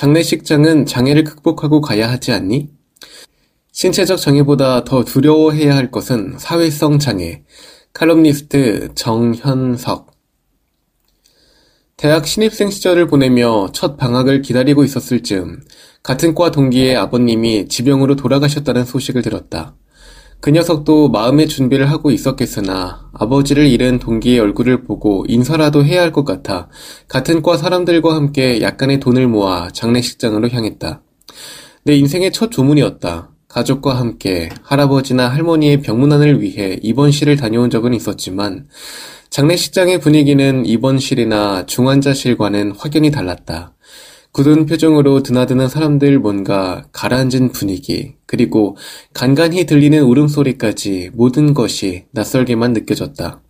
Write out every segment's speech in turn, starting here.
장례식장은 장애를 극복하고 가야 하지 않니? 신체적 장애보다 더 두려워해야 할 것은 사회성 장애. 칼럼니스트 정현석. 대학 신입생 시절을 보내며 첫 방학을 기다리고 있었을 즈음 같은 과 동기의 아버님이 지병으로 돌아가셨다는 소식을 들었다. 그 녀석도 마음의 준비를 하고 있었겠으나 아버지를 잃은 동기의 얼굴을 보고 인사라도 해야 할 것 같아 같은 과 사람들과 함께 약간의 돈을 모아 장례식장으로 향했다. 내 인생의 첫 조문이었다. 가족과 함께 할아버지나 할머니의 병문안을 위해 입원실을 다녀온 적은 있었지만 장례식장의 분위기는 입원실이나 중환자실과는 확연히 달랐다. 굳은 표정으로 드나드는 사람들 뭔가 가라앉은 분위기, 그리고 간간히 들리는 울음소리까지 모든 것이 낯설게만 느껴졌다.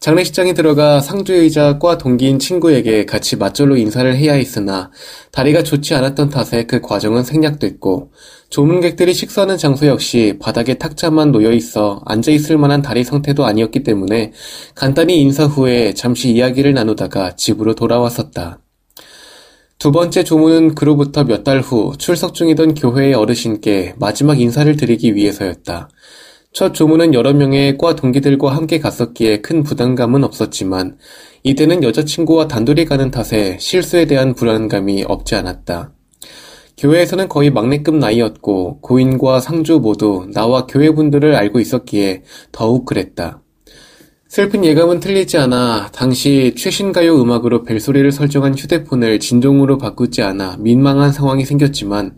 장례식장에 들어가 상주의자 과 동기인 친구에게 같이 맞절로 인사를 해야 했으나 다리가 좋지 않았던 탓에 그 과정은 생략됐고 조문객들이 식사하는 장소 역시 바닥에 탁자만 놓여 있어 앉아 있을 만한 다리 상태도 아니었기 때문에 간단히 인사 후에 잠시 이야기를 나누다가 집으로 돌아왔었다. 두 번째 조문은 그로부터 몇 달 후 출석 중이던 교회의 어르신께 마지막 인사를 드리기 위해서였다. 첫 조문은 여러 명의 과 동기들과 함께 갔었기에 큰 부담감은 없었지만 이때는 여자친구와 단둘이 가는 탓에 실수에 대한 불안감이 없지 않았다. 교회에서는 거의 막내급 나이였고 고인과 상주 모두 나와 교회분들을 알고 있었기에 더욱 그랬다. 슬픈 예감은 틀리지 않아 당시 최신 가요 음악으로 벨소리를 설정한 휴대폰을 진동으로 바꾸지 않아 민망한 상황이 생겼지만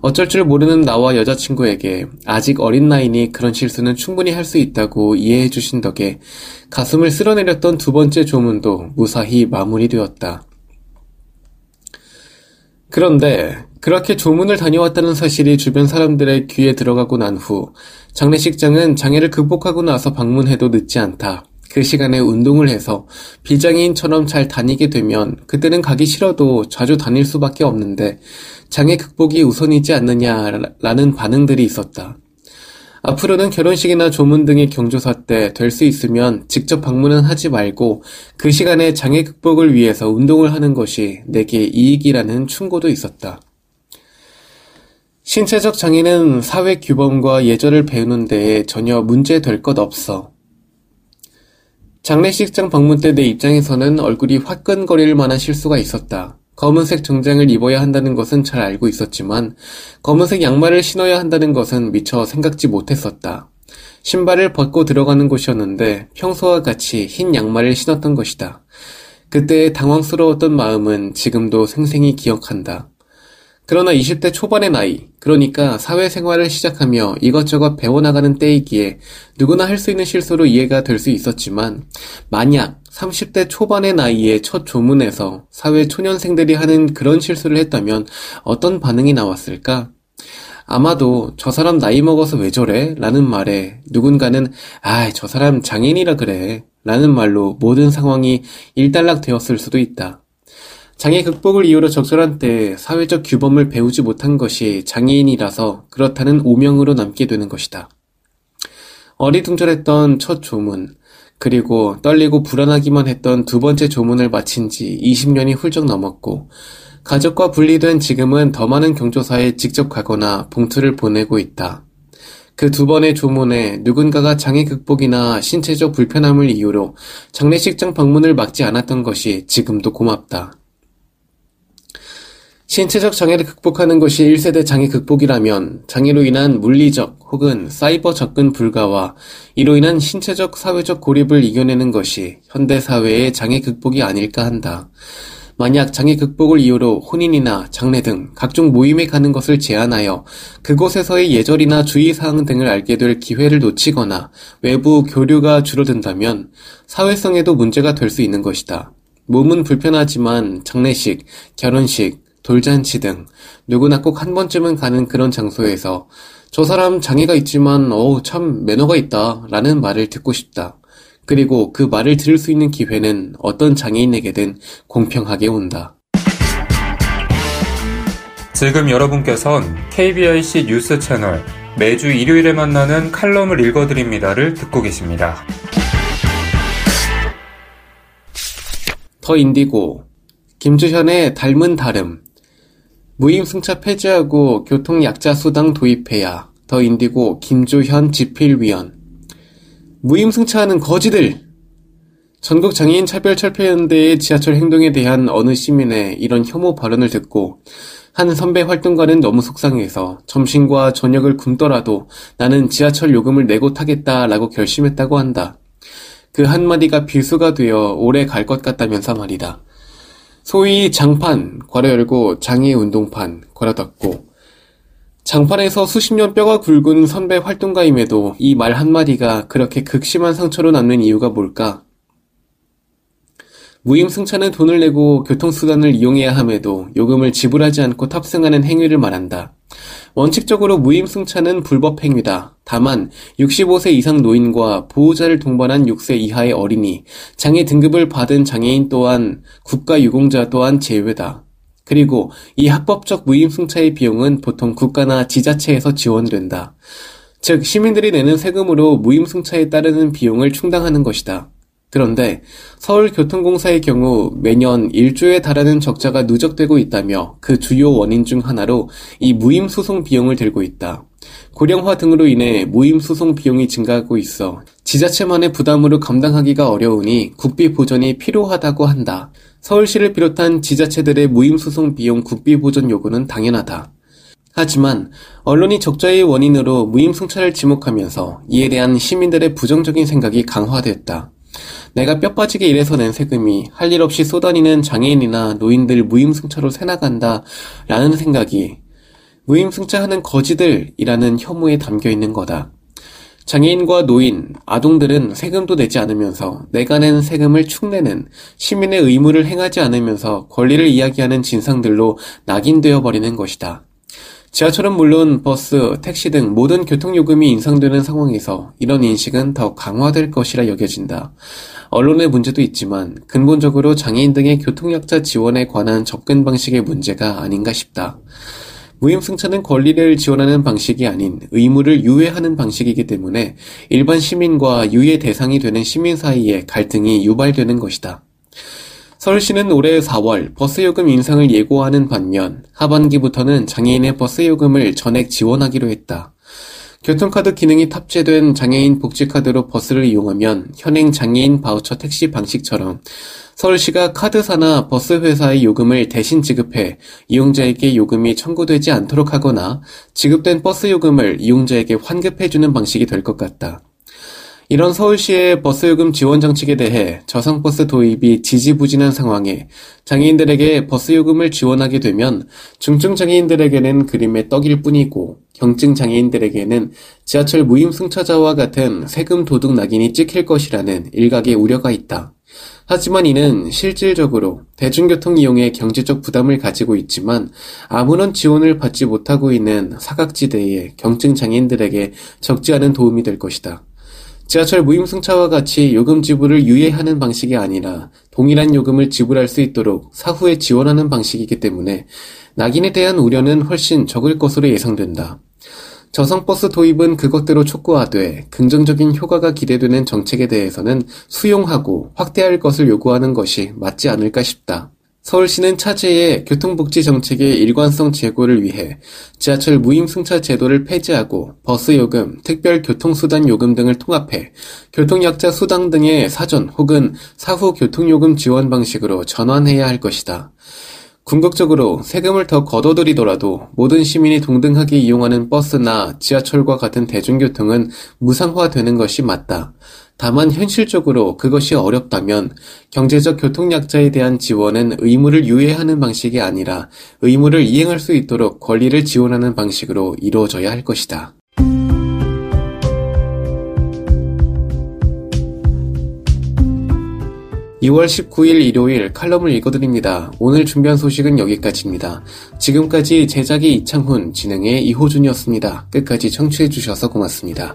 어쩔 줄 모르는 나와 여자친구에게 아직 어린 나이니 그런 실수는 충분히 할 수 있다고 이해해 주신 덕에 가슴을 쓸어내렸던 두 번째 조문도 무사히 마무리되었다. 그런데 그렇게 조문을 다녀왔다는 사실이 주변 사람들의 귀에 들어가고 난 후 장례식장은 장애를 극복하고 나서 방문해도 늦지 않다. 그 시간에 운동을 해서 비장애인처럼 잘 다니게 되면 그때는 가기 싫어도 자주 다닐 수밖에 없는데 장애 극복이 우선이지 않느냐라는 반응들이 있었다. 앞으로는 결혼식이나 조문 등의 경조사 때 될 수 있으면 직접 방문은 하지 말고 그 시간에 장애 극복을 위해서 운동을 하는 것이 내게 이익이라는 충고도 있었다. 신체적 장애는 사회 규범과 예절을 배우는 데에 전혀 문제될 것 없어. 장례식장 방문 때 내 입장에서는 얼굴이 화끈거릴 만한 실수가 있었다. 검은색 정장을 입어야 한다는 것은 잘 알고 있었지만 검은색 양말을 신어야 한다는 것은 미처 생각지 못했었다. 신발을 벗고 들어가는 곳이었는데 평소와 같이 흰 양말을 신었던 것이다. 그때의 당황스러웠던 마음은 지금도 생생히 기억한다. 그러나 20대 초반의 나이, 그러니까 사회생활을 시작하며 이것저것 배워나가는 때이기에 누구나 할 수 있는 실수로 이해가 될 수 있었지만, 만약 30대 초반의 나이에 첫 조문에서 사회 초년생들이 하는 그런 실수를 했다면 어떤 반응이 나왔을까? 아마도 저 사람 나이 먹어서 왜 저래? 라는 말에 누군가는 아, 저 사람 장인이라 그래. 라는 말로 모든 상황이 일단락 되었을 수도 있다. 장애 극복을 이유로 적절한 때 사회적 규범을 배우지 못한 것이 장애인이라서 그렇다는 오명으로 남게 되는 것이다. 어리둥절했던 첫 조문, 그리고 떨리고 불안하기만 했던 두 번째 조문을 마친 지 20년이 훌쩍 넘었고, 가족과 분리된 지금은 더 많은 경조사에 직접 가거나 봉투를 보내고 있다. 그 두 번의 조문에 누군가가 장애 극복이나 신체적 불편함을 이유로 장례식장 방문을 막지 않았던 것이 지금도 고맙다. 신체적 장애를 극복하는 것이 1세대 장애 극복이라면 장애로 인한 물리적 혹은 사이버 접근 불가와 이로 인한 신체적 사회적 고립을 이겨내는 것이 현대 사회의 장애 극복이 아닐까 한다. 만약 장애 극복을 이유로 혼인이나 장례 등 각종 모임에 가는 것을 제한하여 그곳에서의 예절이나 주의사항 등을 알게 될 기회를 놓치거나 외부 교류가 줄어든다면 사회성에도 문제가 될 수 있는 것이다. 몸은 불편하지만 장례식, 결혼식, 돌잔치 등 누구나 꼭 한 번쯤은 가는 그런 장소에서 저 사람 장애가 있지만 어우 참 매너가 있다 라는 말을 듣고 싶다. 그리고 그 말을 들을 수 있는 기회는 어떤 장애인에게든 공평하게 온다. 지금 여러분께선 KBIC 뉴스 채널 매주 일요일에 만나는 칼럼을 읽어드립니다를 듣고 계십니다. 더 인디고 김주현의 닮은 다름 무임승차 폐지하고 교통약자 수당 도입해야 더 인디고 김조현 집필위원 무임승차하는 거지들 전국 장애인 차별 철폐연대의 지하철 행동에 대한 어느 시민의 이런 혐오 발언을 듣고 한 선배 활동가는 너무 속상해서 점심과 저녁을 굶더라도 나는 지하철 요금을 내고 타겠다라고 결심했다고 한다. 그 한마디가 비수가 되어 오래 갈 것 같다면서 말이다. 소위 장판, 괄호 열고 장애 운동판, 괄호 닫고 장판에서 수십 년 뼈가 굵은 선배 활동가임에도 이 말 한마디가 그렇게 극심한 상처로 남는 이유가 뭘까? 무임승차는 돈을 내고 교통수단을 이용해야 함에도 요금을 지불하지 않고 탑승하는 행위를 말한다. 원칙적으로 무임승차는 불법 행위다. 다만 65세 이상 노인과 보호자를 동반한 6세 이하의 어린이, 장애 등급을 받은 장애인 또한 국가유공자 또한 제외다. 그리고 이 합법적 무임승차의 비용은 보통 국가나 지자체에서 지원된다. 즉 시민들이 내는 세금으로 무임승차에 따르는 비용을 충당하는 것이다. 그런데 서울교통공사의 경우 매년 1조에 달하는 적자가 누적되고 있다며 그 주요 원인 중 하나로 이 무임 소송 비용을 들고 있다. 고령화 등으로 인해 무임 소송 비용이 증가하고 있어 지자체만의 부담으로 감당하기가 어려우니 국비 보전이 필요하다고 한다. 서울시를 비롯한 지자체들의 무임 소송 비용 국비 보전 요구는 당연하다. 하지만 언론이 적자의 원인으로 무임 승차를 지목하면서 이에 대한 시민들의 부정적인 생각이 강화됐다. 내가 뼈 빠지게 일해서 낸 세금이 할 일 없이 쏟아니는 장애인이나 노인들 무임승차로 새나간다 라는 생각이 무임승차하는 거지들이라는 혐오에 담겨 있는 거다. 장애인과 노인, 아동들은 세금도 내지 않으면서 내가 낸 세금을 축내는 시민의 의무를 행하지 않으면서 권리를 이야기하는 진상들로 낙인되어 버리는 것이다. 지하철은 물론 버스, 택시 등 모든 교통요금이 인상되는 상황에서 이런 인식은 더 강화될 것이라 여겨진다. 언론의 문제도 있지만 근본적으로 장애인 등의 교통약자 지원에 관한 접근 방식의 문제가 아닌가 싶다. 무임승차는 권리를 지원하는 방식이 아닌 의무를 유예하는 방식이기 때문에 일반 시민과 유예 대상이 되는 시민 사이에 갈등이 유발되는 것이다. 서울시는 올해 4월 버스요금 인상을 예고하는 반면 하반기부터는 장애인의 버스요금을 전액 지원하기로 했다. 교통카드 기능이 탑재된 장애인 복지카드로 버스를 이용하면 현행 장애인 바우처 택시 방식처럼 서울시가 카드사나 버스 회사의 요금을 대신 지급해 이용자에게 요금이 청구되지 않도록 하거나 지급된 버스 요금을 이용자에게 환급해주는 방식이 될 것 같다. 이런 서울시의 버스요금 지원 정책에 대해 저상버스 도입이 지지부진한 상황에 장애인들에게 버스요금을 지원하게 되면 중증 장애인들에게는 그림의 떡일 뿐이고 경증 장애인들에게는 지하철 무임 승차자와 같은 세금 도둑 낙인이 찍힐 것이라는 일각의 우려가 있다. 하지만 이는 실질적으로 대중교통 이용에 경제적 부담을 가지고 있지만 아무런 지원을 받지 못하고 있는 사각지대의 경증 장애인들에게 적지 않은 도움이 될 것이다. 지하철 무임승차와 같이 요금 지불을 유예하는 방식이 아니라 동일한 요금을 지불할 수 있도록 사후에 지원하는 방식이기 때문에 낙인에 대한 우려는 훨씬 적을 것으로 예상된다. 저성버스 도입은 그것대로 촉구하되 긍정적인 효과가 기대되는 정책에 대해서는 수용하고 확대할 것을 요구하는 것이 맞지 않을까 싶다. 서울시는 차제의 교통복지 정책의 일관성 제고를 위해 지하철 무임승차 제도를 폐지하고 버스 요금, 특별 교통수단 요금 등을 통합해 교통약자 수당 등의 사전 혹은 사후 교통요금 지원 방식으로 전환해야 할 것이다. 궁극적으로 세금을 더 걷어들이더라도 모든 시민이 동등하게 이용하는 버스나 지하철과 같은 대중교통은 무상화되는 것이 맞다. 다만 현실적으로 그것이 어렵다면 경제적 교통약자에 대한 지원은 의무를 유예하는 방식이 아니라 의무를 이행할 수 있도록 권리를 지원하는 방식으로 이루어져야 할 것이다. 2월 19일 일요일 칼럼을 읽어드립니다. 오늘 준비한 소식은 여기까지입니다. 지금까지 제작이 이창훈, 진행의 이호준이었습니다. 끝까지 청취해주셔서 고맙습니다.